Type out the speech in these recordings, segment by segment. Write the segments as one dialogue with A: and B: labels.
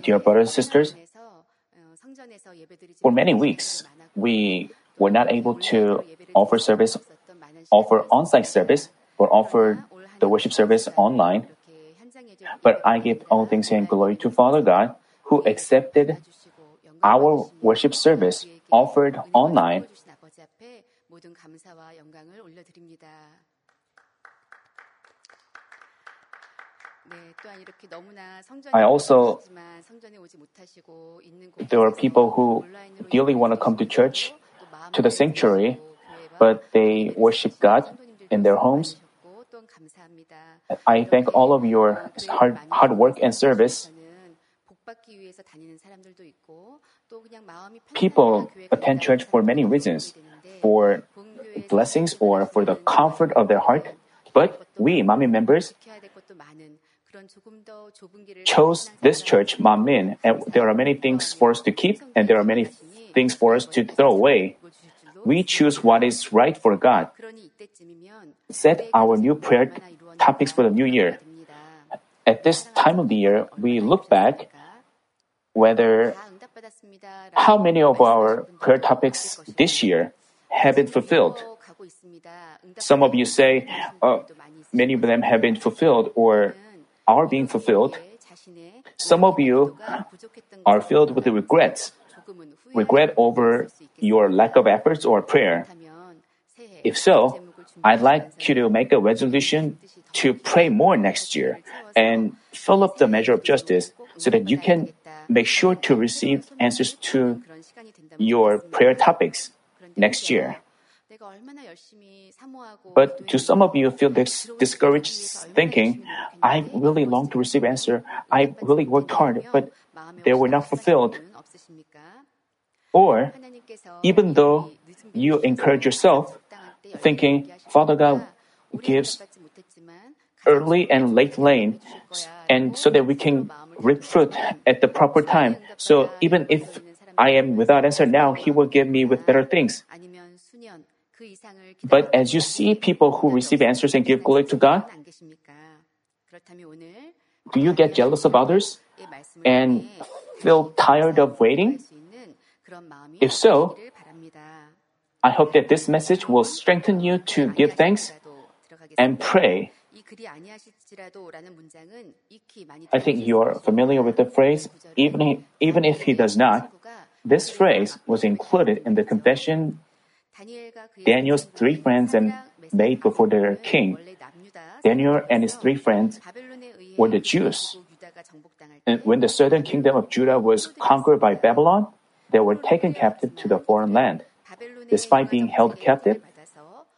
A: Dear brothers and sisters, for many weeks, we were not able to offer service, offer on-site service, or offer the worship service online. But I give all things and glory to Father God, who accepted our worship service offered online. I also, there are people who dearly want to come to church, to the sanctuary, but they worship God in their homes. I thank all of your hard, hard work and service. People attend church for many reasons for blessings or for the comfort of their heart. But we, Manmin members, chose this church, Manmin, and there are many things for us to keep and there are many things for us to throw away. We choose what is right for God. Set our new prayer topics for the new year. At this time of the year, we look back whether how many of our prayer topics this year have been fulfilled. Some of you say uh, many of them have been fulfilled or are being fulfilled. Some of you are filled with regrets, regret over your lack of efforts or prayer. If so, I'd like you to make a resolution to pray more next year and fill up the measure of justice so that you can make sure to receive answers to your prayer topics next year. But to some of you feel this discouraged thinking, I really long to receive answer. I really worked hard, but they were not fulfilled. Or even though you encourage yourself, thinking Father God gives early and late rain, and so that we can reap fruit at the proper time. So even if I am without answer now, He will give me with better things. But as you see people who receive answers and give glory to God, do you get jealous of others and feel tired of waiting? If so, I hope that this message will strengthen you to give thanks and pray. I think you are familiar with the phrase, even, even if he does not. This phrase was included in the confession Daniel's three friends and made before their king. Daniel and his three friends were the Jews. And when the southern kingdom of Judah was conquered by Babylon, they were taken captive to the foreign land. Despite being held captive,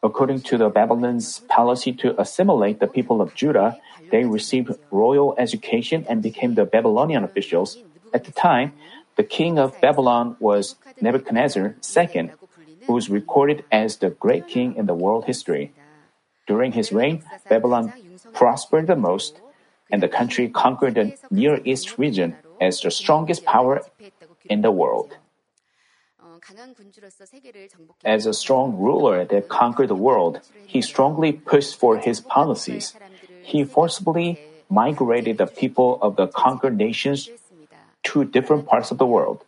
A: according to the Babylon's policy to assimilate the people of Judah, they received royal education and became the Babylonian officials. At the time, the king of Babylon was Nebuchadnezzar II, who is recorded as the great king in the world history. During his reign, Babylon prospered the most, and the country conquered the Near East region as the strongest power in the world. As a strong ruler that conquered the world, he strongly pushed for his policies. He forcibly migrated the people of the conquered nations to different parts of the world.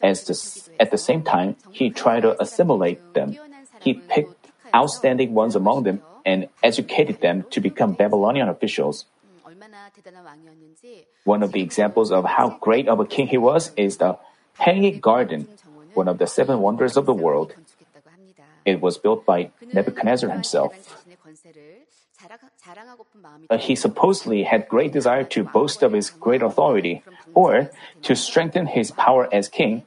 A: The, at the same time, he tried to assimilate them. He picked outstanding ones among them and educated them to become Babylonian officials. One of the examples of how great of a king he was is the Hanging Garden, one of the seven wonders of the world. It was built by Nebuchadnezzar himself. Uh, he supposedly had great desire to boast of his great authority, or to strengthen his power as king.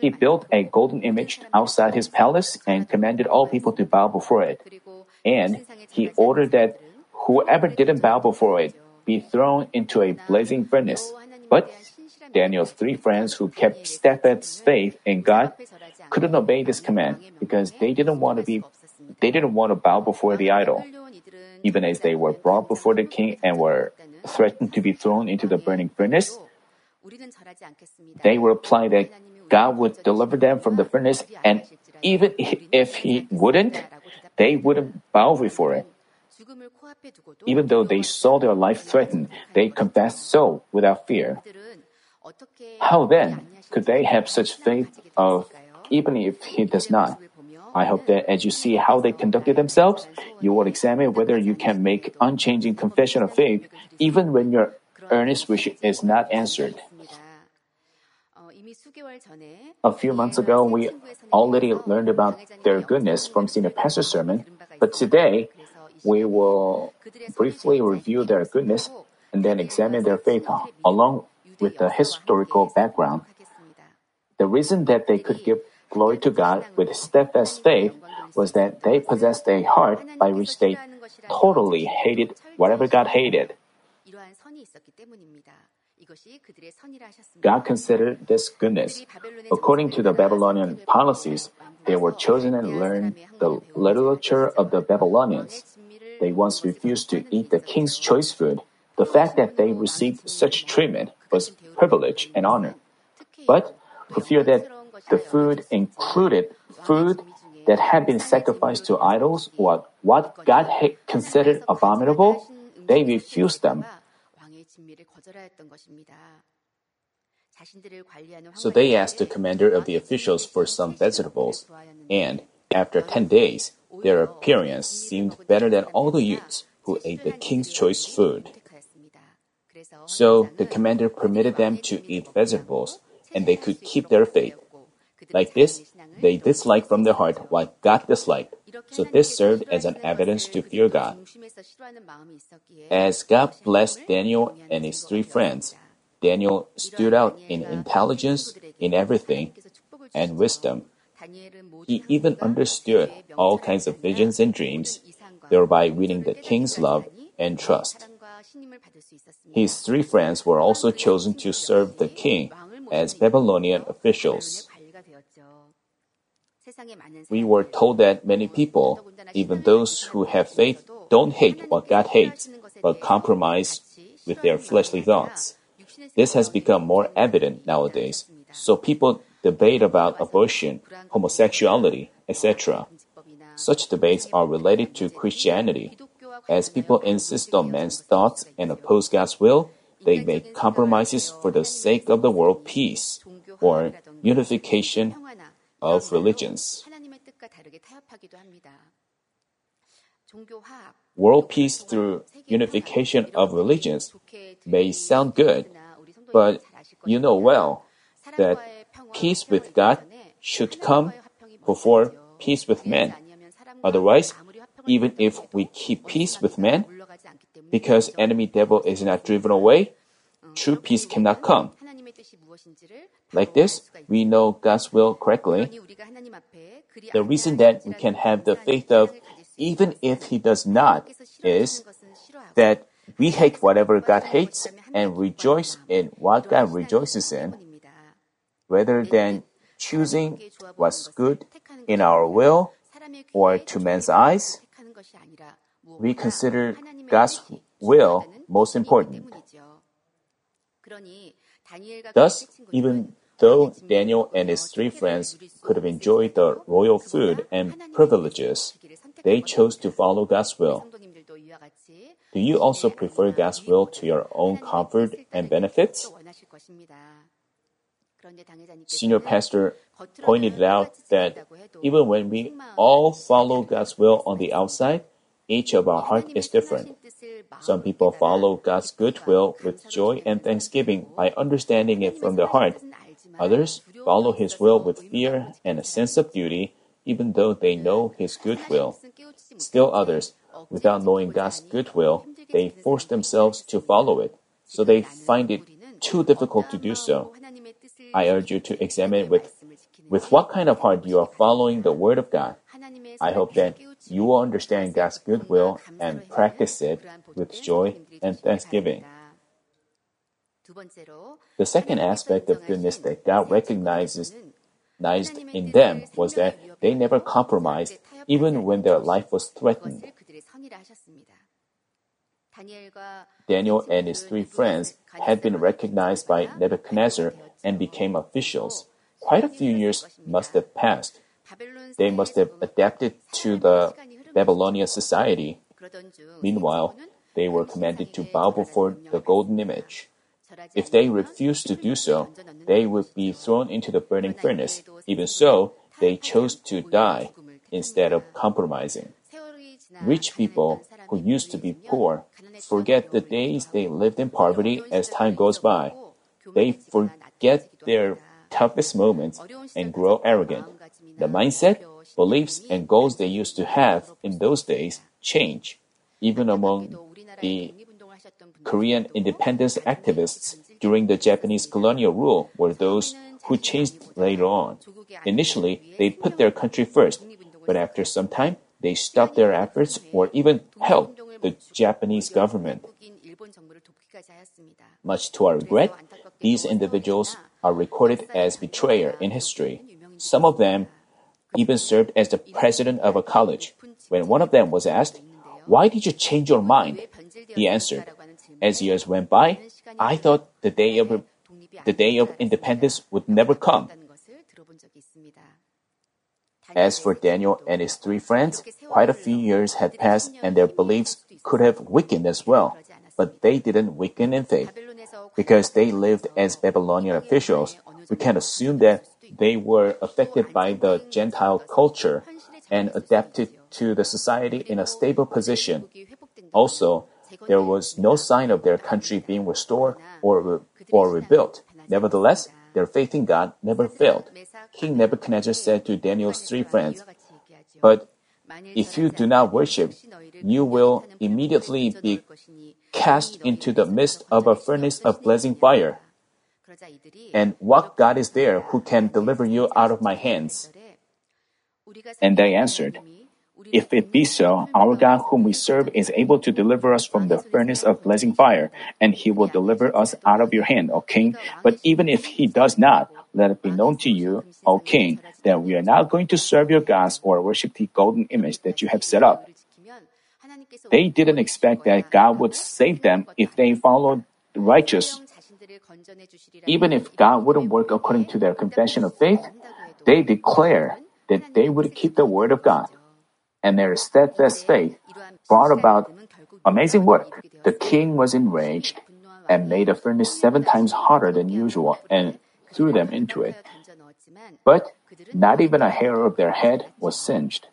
A: He built a golden image outside his palace and commanded all people to bow before it. And he ordered that whoever didn't bow before it be thrown into a blazing furnace. But Daniel's three friends who kept steadfast faith in God couldn't obey this command because they didn't want to be they didn't want to bow before the idol. Even as they were brought before the king and were threatened to be thrown into the burning furnace, they were replied that God would deliver them from the furnace, and even if He wouldn't, they wouldn't bow before it.
B: Even though they saw their life threatened, they confessed so without fear. How then could they have such faith of even if he does not? I hope that as you see how they conducted themselves, you will examine whether you can make unchanging confession of faith even when your earnest wish is not answered. A few months ago, we already learned about their goodness from Senior Pastor's sermon, but today we will briefly review their goodness and then examine their faith along with the historical background. The reason that they could give glory to God with steadfast faith was that they possessed a heart by which they totally hated whatever God hated. God considered this goodness. According to the Babylonian policies, they were chosen and learned the literature of the Babylonians. They once refused to eat the king's choice food. The fact that they received such treatment was privilege and honor. But for fear that the food included food that had been sacrificed to idols or what God considered abominable, they refused them.
A: So they asked the commander of the officials for some vegetables, and after ten days, their appearance seemed better than all the youths who ate the king's choice food. So the commander permitted them to eat vegetables, and they could keep their faith. Like this, they disliked from their heart what God disliked. So this served as an evidence to fear God. As God blessed Daniel and his three friends, Daniel stood out in intelligence in everything and wisdom. He even understood all kinds of visions and dreams, thereby winning the king's love and trust. His three friends were also chosen to serve the king as Babylonian officials. We were told that many people, even those who have faith, don't hate what God hates, but compromise with their fleshly thoughts. This has become more evident nowadays, so people debate about abortion, homosexuality, etc. Such debates are related to Christianity. As people insist on man's thoughts and oppose God's will, they make compromises for the sake of the world peace or unification of religions. World peace through unification of religions may sound good, but you know well that peace with God should come before peace with men. Otherwise, even if we keep peace with men, because enemy devil is not driven away, true peace cannot come. Like this, we know God's will correctly. The reason that we can have the faith of even if He does not is that we hate whatever God hates and rejoice in what God rejoices in, rather than choosing what's good in our will or to man's eyes. We consider God's will most important. Thus, even though Daniel and his three friends could have enjoyed the royal food and privileges, they chose to follow God's will. Do you also prefer God's will to your own comfort and benefits? Senior pastor pointed out that even when we all follow God's will on the outside, each of our heart is different. Some people follow God's good will with joy and thanksgiving by understanding it from their heart. Others follow His will with fear and a sense of duty, even though they know His good will. Still others, without knowing God's good will, they force themselves to follow it, so they find it too difficult to do so. I urge you to examine with, with what kind of heart you are following the Word of God. I hope that you will understand God's good will and practice it with joy and thanksgiving. The second aspect of goodness that God recognizes in them was that they never compromised even when their life was threatened. Daniel and his three friends had been recognized by Nebuchadnezzar and became officials. Quite a few years must have passed. They must have adapted to the Babylonian society
C: Meanwhile, they were commanded to bow before the golden image. If they refused to do so, they would be thrown into the burning furnace. Even so, they chose to die instead of compromising. Rich people who used to be poor forget the days they lived in poverty as time goes by. They forget their toughest moments and grow arrogant. The mindset, beliefs, and goals they used to have in those days change. Even among the Korean independence activists during the Japanese colonial rule were those who changed later on. Initially, they put their country first, but after some time, they stopped their efforts or even helped the Japanese government. Much to our regret, these individuals are recorded as betrayer in history. Some of them even served as the president of a college. When one of them was asked, Why did you change your mind? He answered, As years went by, I thought the day of the day of independence would never come. As for Daniel and his three friends, quite a few years had passed and their beliefs could have weakened as well, but they didn't weaken in faith. Because they lived as Babylonian officials, we can assume that they were affected by the Gentile culture and adapted to the society in a stable position. Also, there was no sign of their country being restored or, or rebuilt. Nevertheless, their faith in God never failed. King Nebuchadnezzar said to Daniel's three friends, But if you do not worship, you will immediately be cast into the midst of a furnace of blazing fire. And what God is there who can deliver you out of my hands?
A: And they answered, If it be so, our God whom we serve is able to deliver us from the furnace of blazing fire, and he will deliver us out of your hand, O king. But even if he does not, let it be known to you, O king, that we are not going to serve your gods or worship the golden image that you have set up. They didn't expect that God would save them if they followed righteous. Even if God wouldn't work according to their confession of faith, they declare that they would keep the word of God. And their steadfast faith brought about amazing work. The king was enraged and made a furnace seven times hotter than usual and threw them into it. But not even a hair of their head was singed.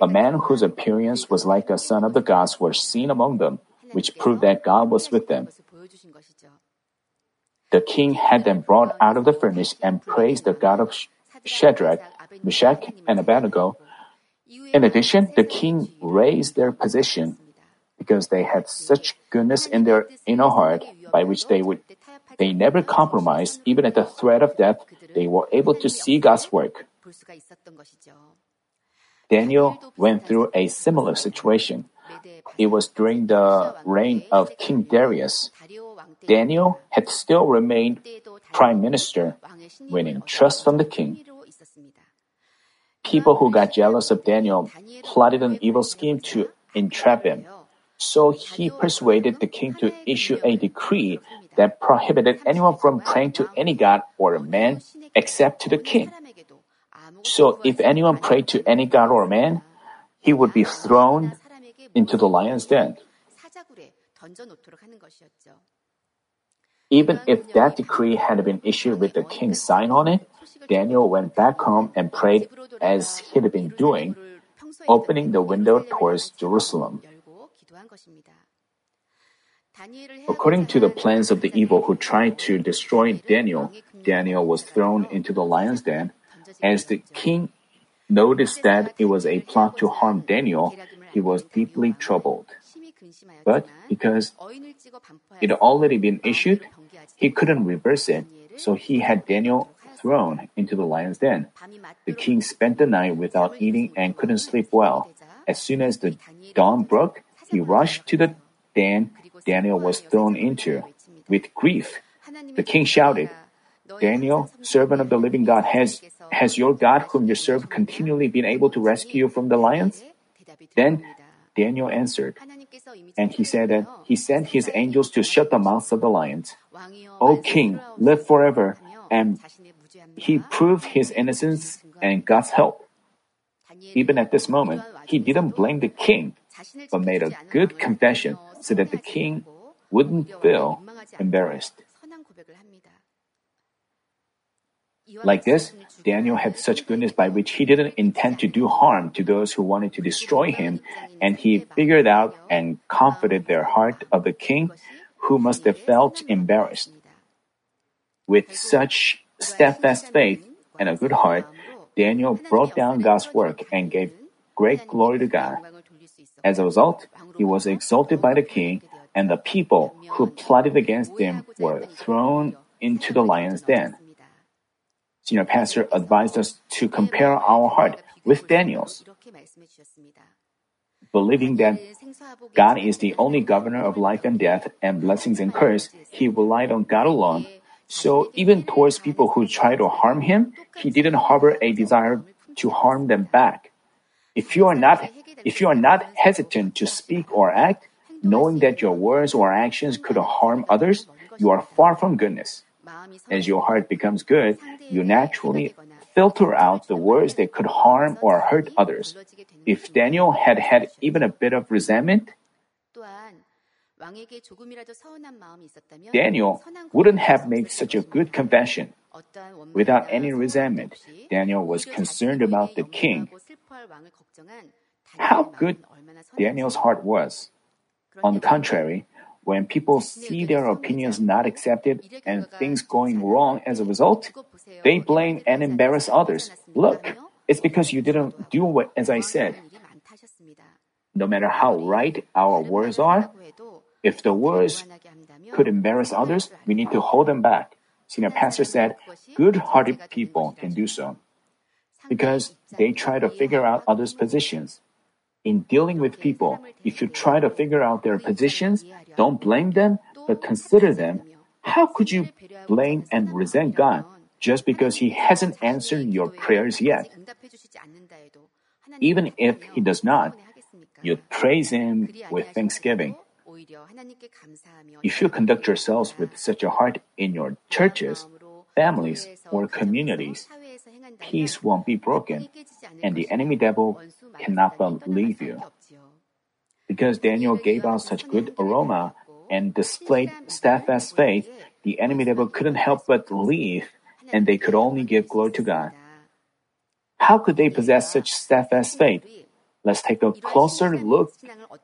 A: A man whose appearance was like a son of the gods was seen among them, which proved that God was with them. The king had them brought out of the furnace and praised the God of Shadrach, Meshach, and Abednego. In addition, the king raised their position because they had such goodness in their inner heart by which they would they never compromised even at the threat of death they were able to see God's work. Daniel went through a similar situation. It was during the reign of King Darius. Daniel had still remained prime minister, winning trust from the king. People who got jealous of Daniel plotted an evil scheme to entrap him. So he persuaded the king to issue a decree that prohibited anyone from praying to any god or man except to the king. So if anyone prayed to any god or man, he would be thrown into the lion's den. Even if that decree had been issued with the king's sign on it, Daniel went back home and prayed as he'd been doing, opening the window towards Jerusalem. According to the plans of the evil who tried to destroy Daniel, Daniel was thrown into the lion's den. As the king noticed that it was a plot to harm Daniel, he was deeply troubled. But because it had already been issued, he couldn't reverse it, so he had Daniel thrown into the lion's den. The king spent the night without eating and couldn't sleep well. As soon as the dawn broke, he rushed to the den Daniel was thrown into. With grief, the king shouted, Daniel, servant of the living God, has, has your God, whom you serve, continually been able to rescue you from the lions? Then Daniel answered, and he said that he sent his angels to shut the mouths of the lions. O king, live forever. And he proved his innocence and God's help. Even at this moment, he didn't blame the king. but made a good confession so that the king wouldn't feel embarrassed. Like this, Daniel had such goodness by which he didn't intend to do harm to those who wanted to destroy him, and he figured out and comforted their heart of the king, who must have felt embarrassed. With such steadfast faith and a good heart, Daniel brought down God's work and gave great glory to God. As a result, he was exalted by the king, and the people who plotted against him were thrown into the lion's den. Senior pastor advised us to compare our heart with Daniel's. Believing that God is the only governor of life and death and blessings and curse, he relied on God alone. So even towards people who try to harm him, he didn't harbor a desire to harm them back. If you are not if you are not hesitant to speak or act, knowing that your words or actions could harm others, you are far from goodness. As your heart becomes good, you naturally filter out the words that could harm or hurt others. If Daniel had had even a bit of resentment, Daniel wouldn't have made such a good confession. Without any resentment, Daniel was concerned about the king. How good Daniel's heart was. On the contrary, when people see their opinions not accepted and things going wrong as a result, they blame and embarrass others. Look, it's because you didn't do what as I said. No matter how right our words are, if the words could embarrass others, we need to hold them back. Senior pastor said, good-hearted people can do so because they try to figure out others' positions. In dealing with people, if you try to figure out their positions, don't blame them, but consider them. How could you blame and resent God just because He hasn't answered your prayers yet? Even if He does not, you praise Him with thanksgiving. If you conduct yourselves with such a heart in your churches, families, or communities, peace won't be broken, and the enemy devil cannot believe you. Because Daniel gave out such good aroma and displayed steadfast faith, the enemy devil couldn't help but leave, and they could only give glory to God. How could they possess such steadfast faith? Let's take a closer look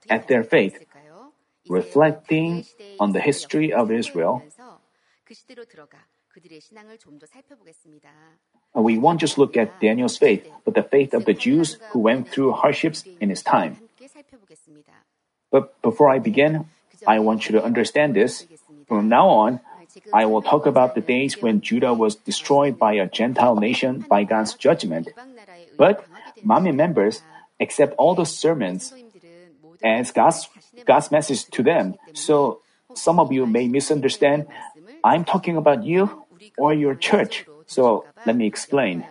A: at their faith. Reflecting on the history of Israel, we won't just look at Daniel's faith, but the faith of the Jews who went through hardships in his time. But before I begin, I want you to understand this. From now on, I will talk about the days when Judah was destroyed by a Gentile nation by God's judgment. But Manmin members accept all the sermons as God's, God's message to them. So some of you may misunderstand. I'm talking about you or your church. So let me explain.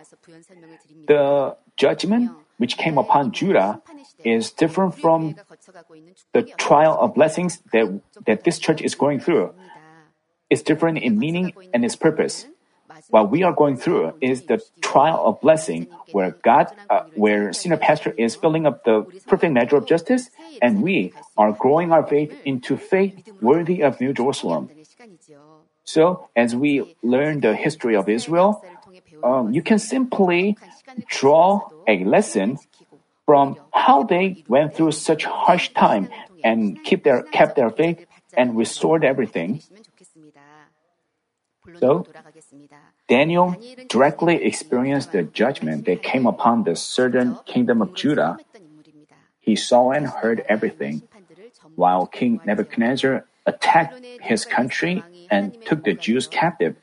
A: The judgment which came upon Judah is different from the trial of blessings that, that this church is going through. It's different in meaning and its purpose. What we are going through is the trial of blessing, where God, uh, where senior pastor is filling up the perfect measure of justice, and we are growing our faith into faith worthy of New Jerusalem. So, as we learn the history of Israel, um, you can simply draw a lesson from how they went through such harsh time and keep their kept their faith and restored everything. So, Daniel directly experienced the judgment that came upon the southern kingdom of Judah. He saw and heard everything, while King Nebuchadnezzar attacked his country and took the Jews captive.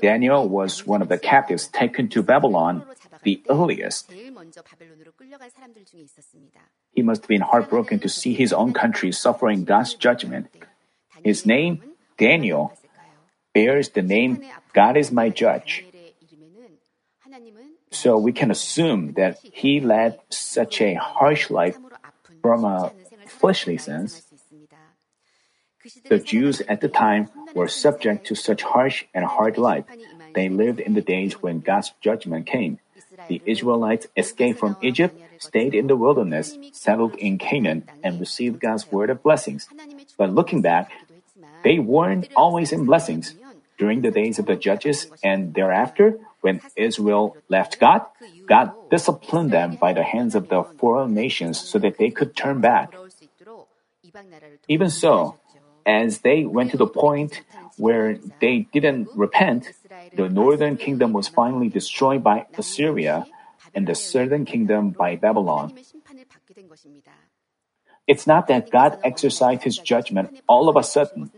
A: Daniel was one of the captives taken to Babylon, the earliest. He must have been heartbroken to see his own country suffering God's judgment. His name, Daniel, bears the name God is my judge. So we can assume that he led such a harsh life from a fleshly sense. The Jews at the time were subject to such harsh and hard life. They lived in the days when God's judgment came. The Israelites escaped from Egypt, stayed in the wilderness, settled in Canaan, and received God's word of blessings. But looking back, they weren't always in blessings. During the days of the judges and thereafter, when Israel left God, God disciplined them by the hands of the foreign nations so that they could turn back. Even so, as they went to the point where they didn't repent, the northern kingdom was finally destroyed by Assyria and the southern kingdom by Babylon. It's not that God exercised his judgment all of a sudden.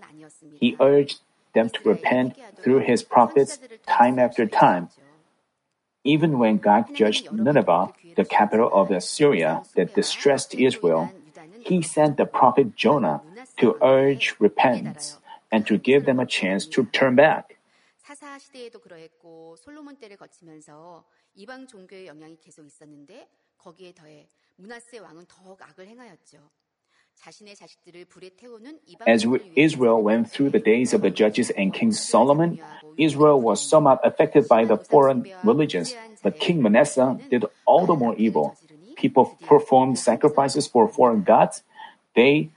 A: He urged them to repent through his prophets time after time. Even when God judged Nineveh, the capital of Assyria that distressed Israel, he sent the prophet Jonah to urge repentance and to give them a chance to turn back.
D: 사사 시대에도 그러했고 솔로몬 때를 거치면서 이방 종교의 영향이 계속 있었는데 거기에 더해 문하세 왕은 더욱 악을 행하였죠.
A: As Israel went through the days of the judges and King Solomon, Israel was somewhat affected by the foreign religions, but King Manasseh did all the more evil. People performed sacrifices for foreign gods. They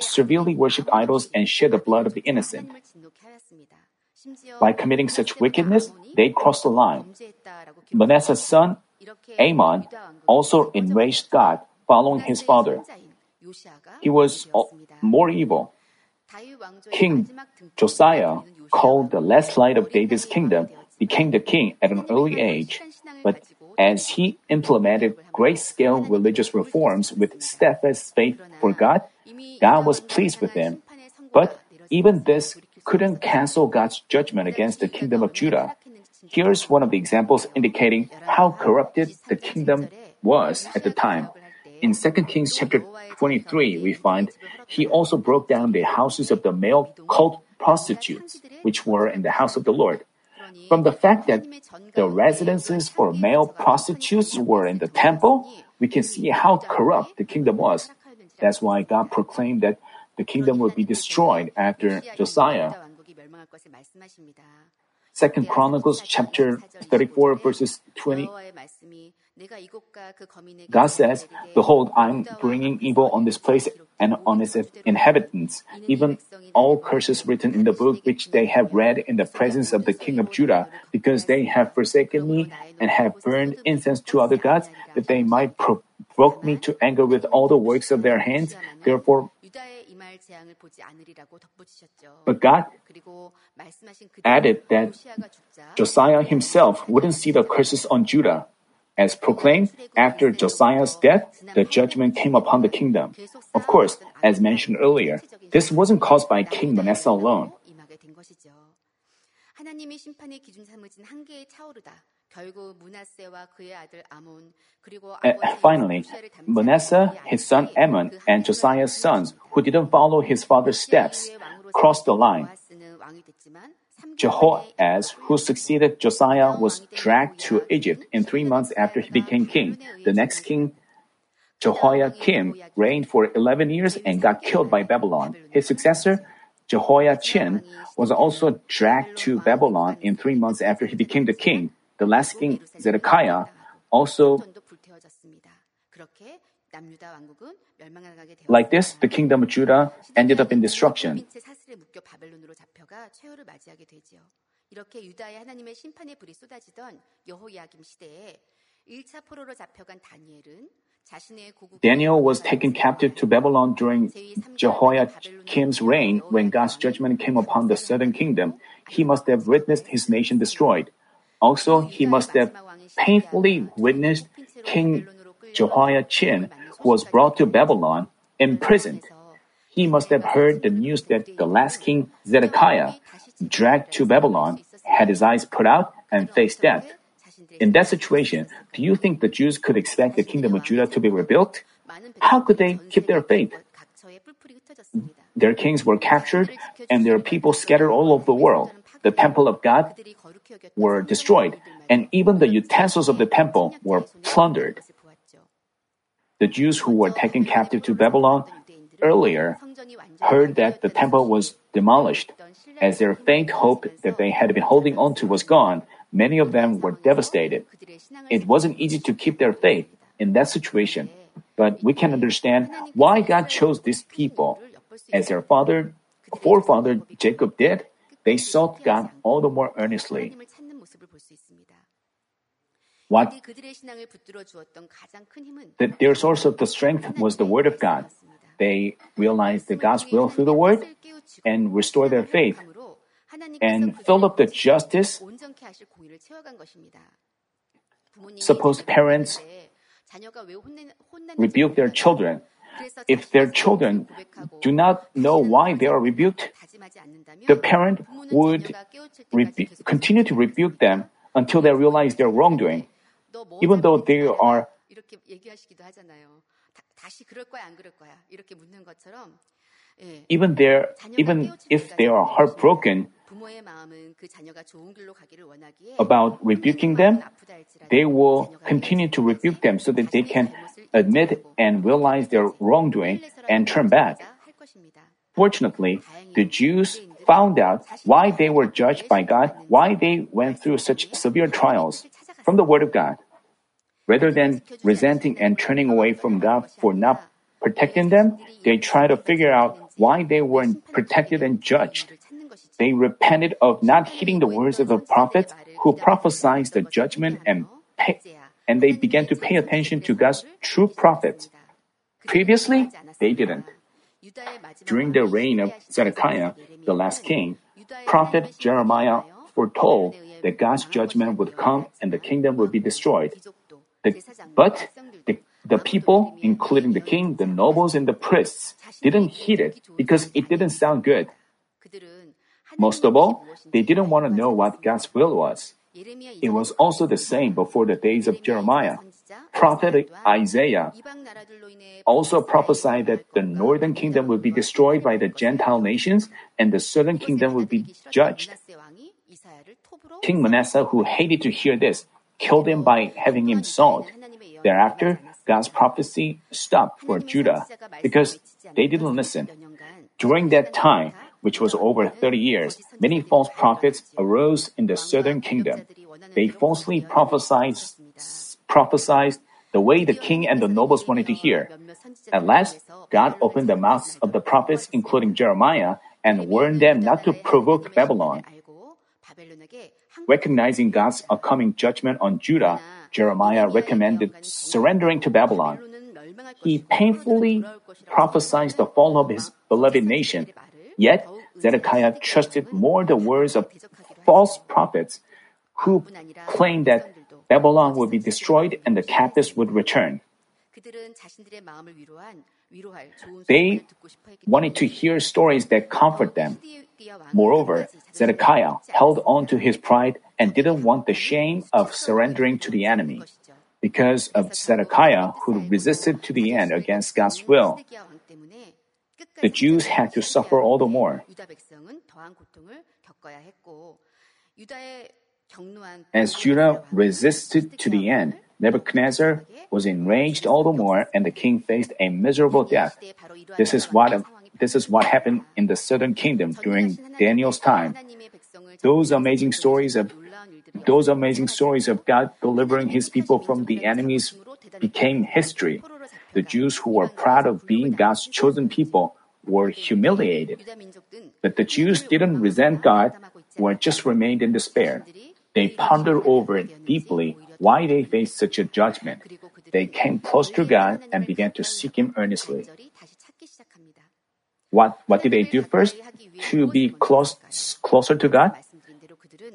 A: severely worshipped idols and shed the blood of the innocent. By committing such wickedness, they crossed the line. Manasseh's son, Amon, also enraged God, following his father. He was uh, more evil. King Josiah, called the last light of David's kingdom, became the king at an early age. But as he implemented great scale religious reforms with steadfast faith for God, God was pleased with him. But even this couldn't cancel God's judgment against the kingdom of Judah. Here's one of the examples indicating how corrupted the kingdom was at the time. In 2 Kings chapter 23, we find he also broke down the houses of the male cult prostitutes, which were in the house of the Lord. From the fact that the residences for male prostitutes were in the temple, we can see how corrupt the kingdom was. That's why God proclaimed that the kingdom would be destroyed after Josiah. Second Chronicles chapter 34 verses 20 God says, Behold, I'm bringing evil on this place and on its inhabitants, even all curses written in the book which they have read in the presence of the king of Judah, because they have forsaken me and have burned incense to other gods, that they might provoke me to anger with all the works of their hands. Therefore, but God added that Josiah himself wouldn't see the curses on Judah. As proclaimed, after Josiah's death, the judgment came upon the kingdom. Of course, as mentioned earlier, this wasn't caused by King Manasseh alone. finally, Manasseh, his son Amon, and Josiah's sons, who didn't follow his father's steps, crossed the line. Jehoaz, who succeeded Josiah, was dragged to Egypt in three months after he became king. The next king, Jehoiakim, reigned for 11 years and got killed by Babylon. His successor, Jehoiachin, was also dragged to Babylon in three months after he became the king. The last king, Zedekiah, also like this, the kingdom of Judah ended up in destruction. 이렇게 유다에 하나님의 심판의 불이 쏟아지던 여호야김 시대에 1차 포로로 잡혀간 다니엘은 Daniel was taken captive to Babylon during Jehoiakim's reign when God's judgment came upon the southern kingdom. He must have witnessed his nation destroyed. Also, he must have painfully witnessed King Jehoiachin, who was brought to Babylon, imprisoned. He must have heard the news that the last king, Zedekiah, dragged to Babylon, had his eyes put out, and faced death. In that situation, do you think the Jews could expect the kingdom of Judah to be rebuilt? How could they keep their faith? Their kings were captured and their people scattered all over the world. The temple of God were destroyed, and even the utensils of the temple were plundered. The Jews who were taken captive to Babylon earlier heard that the temple was demolished. As their faint hope that they had been holding on to was gone, many of them were devastated. It wasn't easy to keep their faith in that situation, but we can understand why God chose these people. As their father, forefather Jacob did, they sought God all the more earnestly. What the, their source of the strength was the Word of God. They realized the God's will through the Word and restore their faith and filled up the justice. Suppose parents rebuke their children. If their children do not know why they are rebuked, the parent would rebu- continue to rebuke them until they realize their wrongdoing, even though they are
D: 이렇게 얘기하시기도 하잖아요. 다, 다시 그럴 거야 안 그럴 거야 이렇게 묻는 것처럼 예,
A: even there, even if they are heartbroken
D: 부모의 마음은 그 자녀가 좋은 길로 가기를 원하기에
A: about rebuking them, they will continue to rebuke them so that they can admit and realize their wrongdoing and turn back.
D: 할 것입니다.
A: Fortunately, the Jews found out why they were judged by God, why they went through such severe trials from the Word of God. Rather than resenting and turning away from God for not protecting them, they try to figure out why they weren't protected and judged. They repented of not heeding the words of the prophet who prophesied the judgment and pay, and they began to pay attention to God's true prophet. Previously, they didn't. During the reign of Zedekiah, the last king, prophet Jeremiah foretold that God's judgment would come and the kingdom would be destroyed. The- but the, the people, including the king, the nobles, and the priests, didn't heed it because it didn't sound good. Most of all, they didn't want to know what God's will was. It was also the same before the days of Jeremiah. Prophet Isaiah also prophesied that the northern kingdom would be destroyed by the Gentile nations and the southern kingdom would be judged. King Manasseh, who hated to hear this, killed him by having him sold. Thereafter, God's prophecy stopped for Judah because they didn't listen. During that time, which was over 30 years, many false prophets arose in the southern kingdom. They falsely prophesied, prophesied the way the king and the nobles wanted to hear. At last, God opened the mouths of the prophets, including Jeremiah, and warned them not to provoke Babylon. Recognizing God's upcoming judgment on Judah, Jeremiah recommended surrendering to Babylon. He painfully prophesied the fall of his beloved nation. Yet, Zedekiah trusted more the words of false prophets who claimed that Babylon would be destroyed and the captives would return. They wanted to hear stories that comfort them. Moreover, Zedekiah held on to his pride and didn't want the shame of surrendering to the enemy. Because of Zedekiah, who resisted to the end against God's will, the Jews had to suffer all the more. As Judah resisted to the end, Nebuchadnezzar was enraged all the more, and the king faced a miserable death. This is what this is what happened in the southern kingdom during Daniel's time. Those amazing stories of those amazing stories of God delivering his people from the enemies became history. The Jews who were proud of being God's chosen people were humiliated. But the Jews didn't resent God or just remained in despair. They pondered over it deeply why they faced such a judgment. They came close to God and began to seek Him earnestly. What, what did they do first? To be close, closer to God?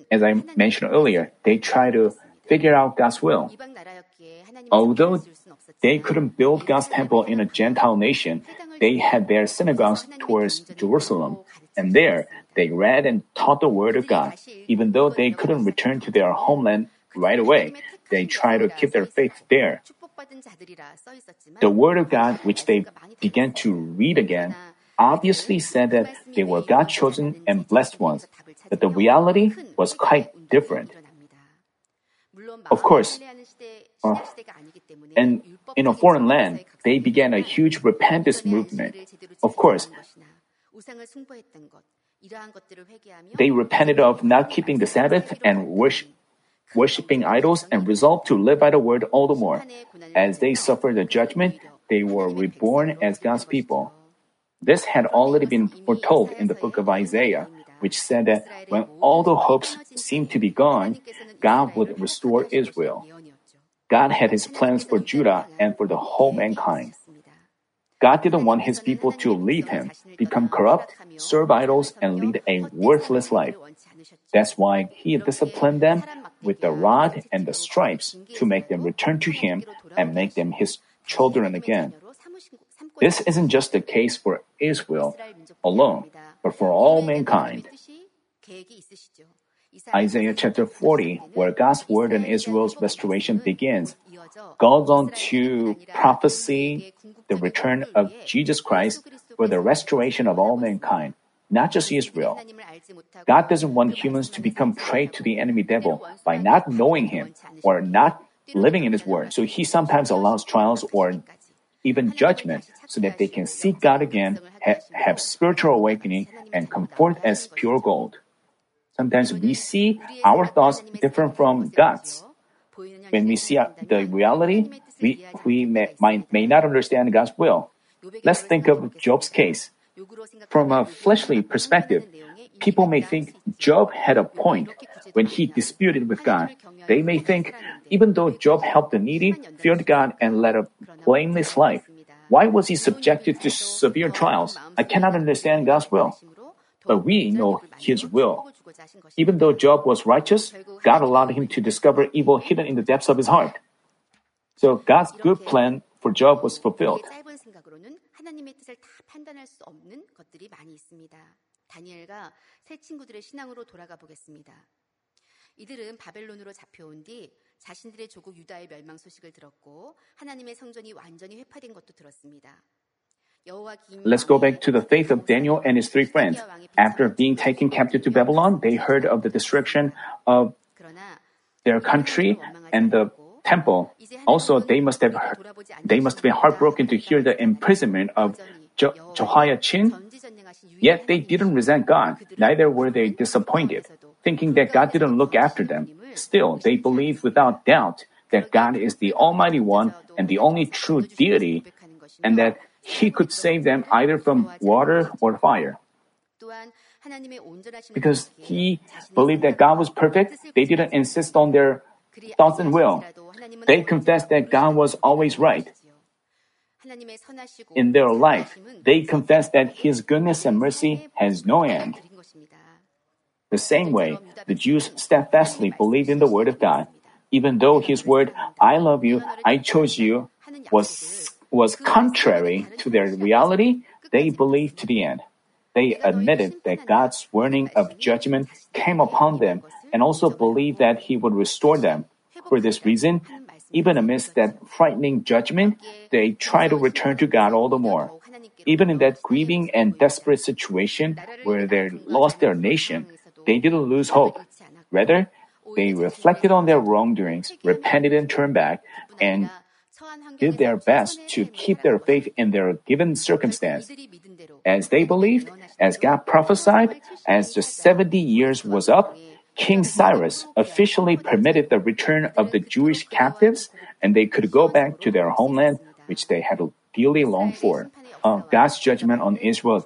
A: As I mentioned earlier, they tried to figure out God's will. Although they couldn't build God's temple in a Gentile nation, they had their synagogues towards Jerusalem, and there they read and taught the Word of God. Even though they couldn't return to their homeland right away, they tried to keep their faith there. The Word of God, which they began to read again, obviously said that they were God chosen and blessed ones, but the reality was quite different. Of course, uh, and in a foreign land, they began a huge repentance movement. Of course, They repented of not keeping the Sabbath and worship, worshiping idols and resolved to live by the word all the more. As they suffered the judgment, they were reborn as God's people. This had already been foretold in the book of Isaiah, which said that when all the hopes seemed to be gone, God would restore Israel. God had his plans for Judah and for the whole mankind. God didn't want his people to leave him, become corrupt, serve idols, and lead a worthless life. That's why he disciplined them with the rod and the stripes to make them return to him and make them his children again. This isn't just the case for Israel alone, but for all mankind. Isaiah chapter 40, where God's word and Israel's restoration begins, goes on to prophesy the return of Jesus Christ for the restoration of all mankind, not just Israel. God doesn't want humans to become prey to the enemy devil by not knowing him or not living in his word. So he sometimes allows trials or even judgment so that they can seek God again, ha- have spiritual awakening, and come forth as pure gold. Sometimes we see our thoughts different from God's. When we see uh, the reality, we, we may, might, may not understand God's will. Let's think of Job's case. From a fleshly perspective, people may think Job had a point when he disputed with God. They may think, even though Job helped the needy, feared God, and led a blameless life, why was he subjected to severe trials? I cannot understand God's will. But we know his will. Even though Job was righteous, God allowed him to discover evil hidden in the depths of his heart. So God's good plan for Job was fulfilled.
D: 다니엘과 세 친구들의 신앙으로 돌아가 보겠습니다. 이들은 바벨론으로 잡혀온 뒤 자신들의 조국 유다의 멸망 소식을 들었고 하나님의 성전이 완전히 회파된 것도 들었습니다.
A: Let's go back to the faith of Daniel and his three friends. After being taken captive to Babylon, they heard of the destruction of their country and the temple. Also, they must have they must have been heartbroken to hear the imprisonment of Je- Jehoiachin. Yet they didn't resent God. Neither were they disappointed, thinking that God didn't look after them. Still, they believed without doubt that God is the Almighty One and the only true deity, and that He could save them either from water or fire. Because He believed that God was perfect, they didn't insist on their thoughts and will. They confessed that God was always right. In their life, they confessed that His goodness and mercy has no end. The same way, the Jews steadfastly believed in the Word of God, even though His word, I love you, I chose you, was, was contrary to their reality, they believed to the end. They admitted that God's warning of judgment came upon them and also believed that He would restore them. For this reason, even amidst that frightening judgment, they try to return to God all the more. Even in that grieving and desperate situation where they lost their nation, they didn't lose hope. Rather, they reflected on their wrongdoings, repented and turned back, and did their best to keep their faith in their given circumstance. As they believed, as God prophesied, as the 70 years was up, King Cyrus officially permitted the return of the Jewish captives, and they could go back to their homeland, which they had dearly longed for. Uh, God's judgment on Israel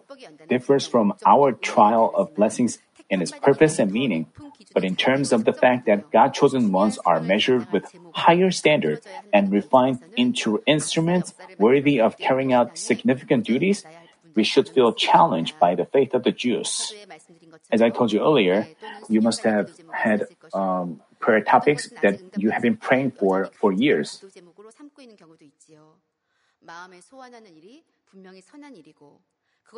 A: differs from our trial of blessings in its purpose and meaning, but in terms of the fact that God chosen ones are measured with higher standards and refined into instruments worthy of carrying out significant duties, we should feel challenged by the faith of the Jews. As I told you earlier, you must have had um, prayer topics that you have been praying for for years.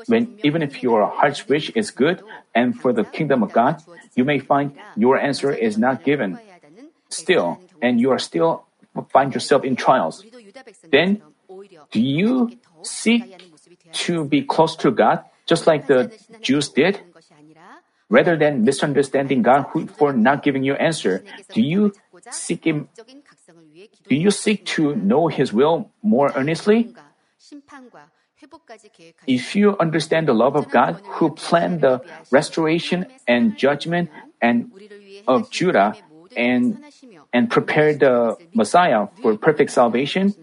A: When, even if your heart's wish is good and for the kingdom of God, you may find your answer is not given still, and you are still find yourself in trials. Then, do you seek to be close to God, just like the Jews did? Rather than misunderstanding God for not giving you answer, do you seek Him? Do you seek to know His will more earnestly? If you understand the love of God who planned the restoration and judgment and of Judah and and prepared the Messiah for perfect salvation,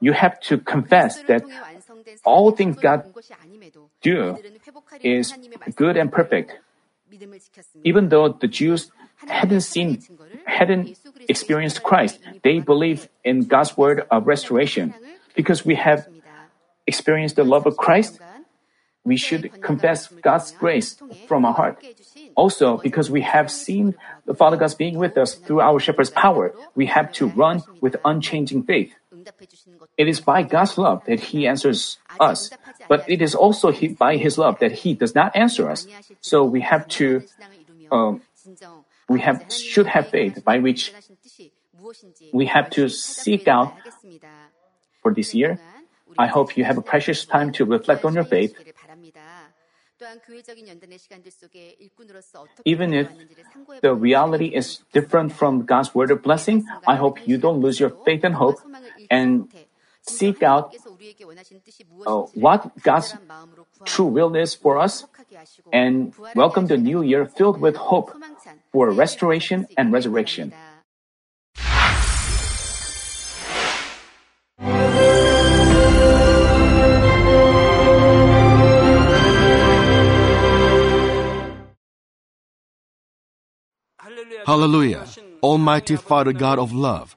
A: you have to confess that all things God do is good and perfect. Even though the Jews hadn't seen, hadn't experienced Christ, they believe in God's word of restoration. Because we have experienced the love of Christ, we should confess God's grace from our heart. Also, because we have seen the Father God's being with us through our shepherd's power, we have to run with unchanging faith. It is by God's love that He answers us, but it is also by His love that He does not answer us. So we have to, um, we have should have faith by which we have to seek out for this year. I hope you have a precious time to reflect on your faith. Even if the reality is different from God's word of blessing, I hope you don't lose your faith and hope and seek out uh, what God's true will is for us and welcome the new year filled with hope for restoration and resurrection.
E: Hallelujah. Almighty Father God of love.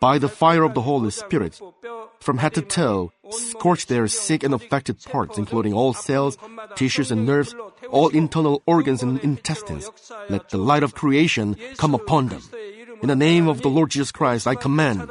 E: By the fire of the Holy Spirit, from head to toe, scorch their sick and affected parts, including all cells, tissues, and nerves, all internal organs and intestines. Let the light of creation come upon them. In the name of the Lord Jesus Christ, I command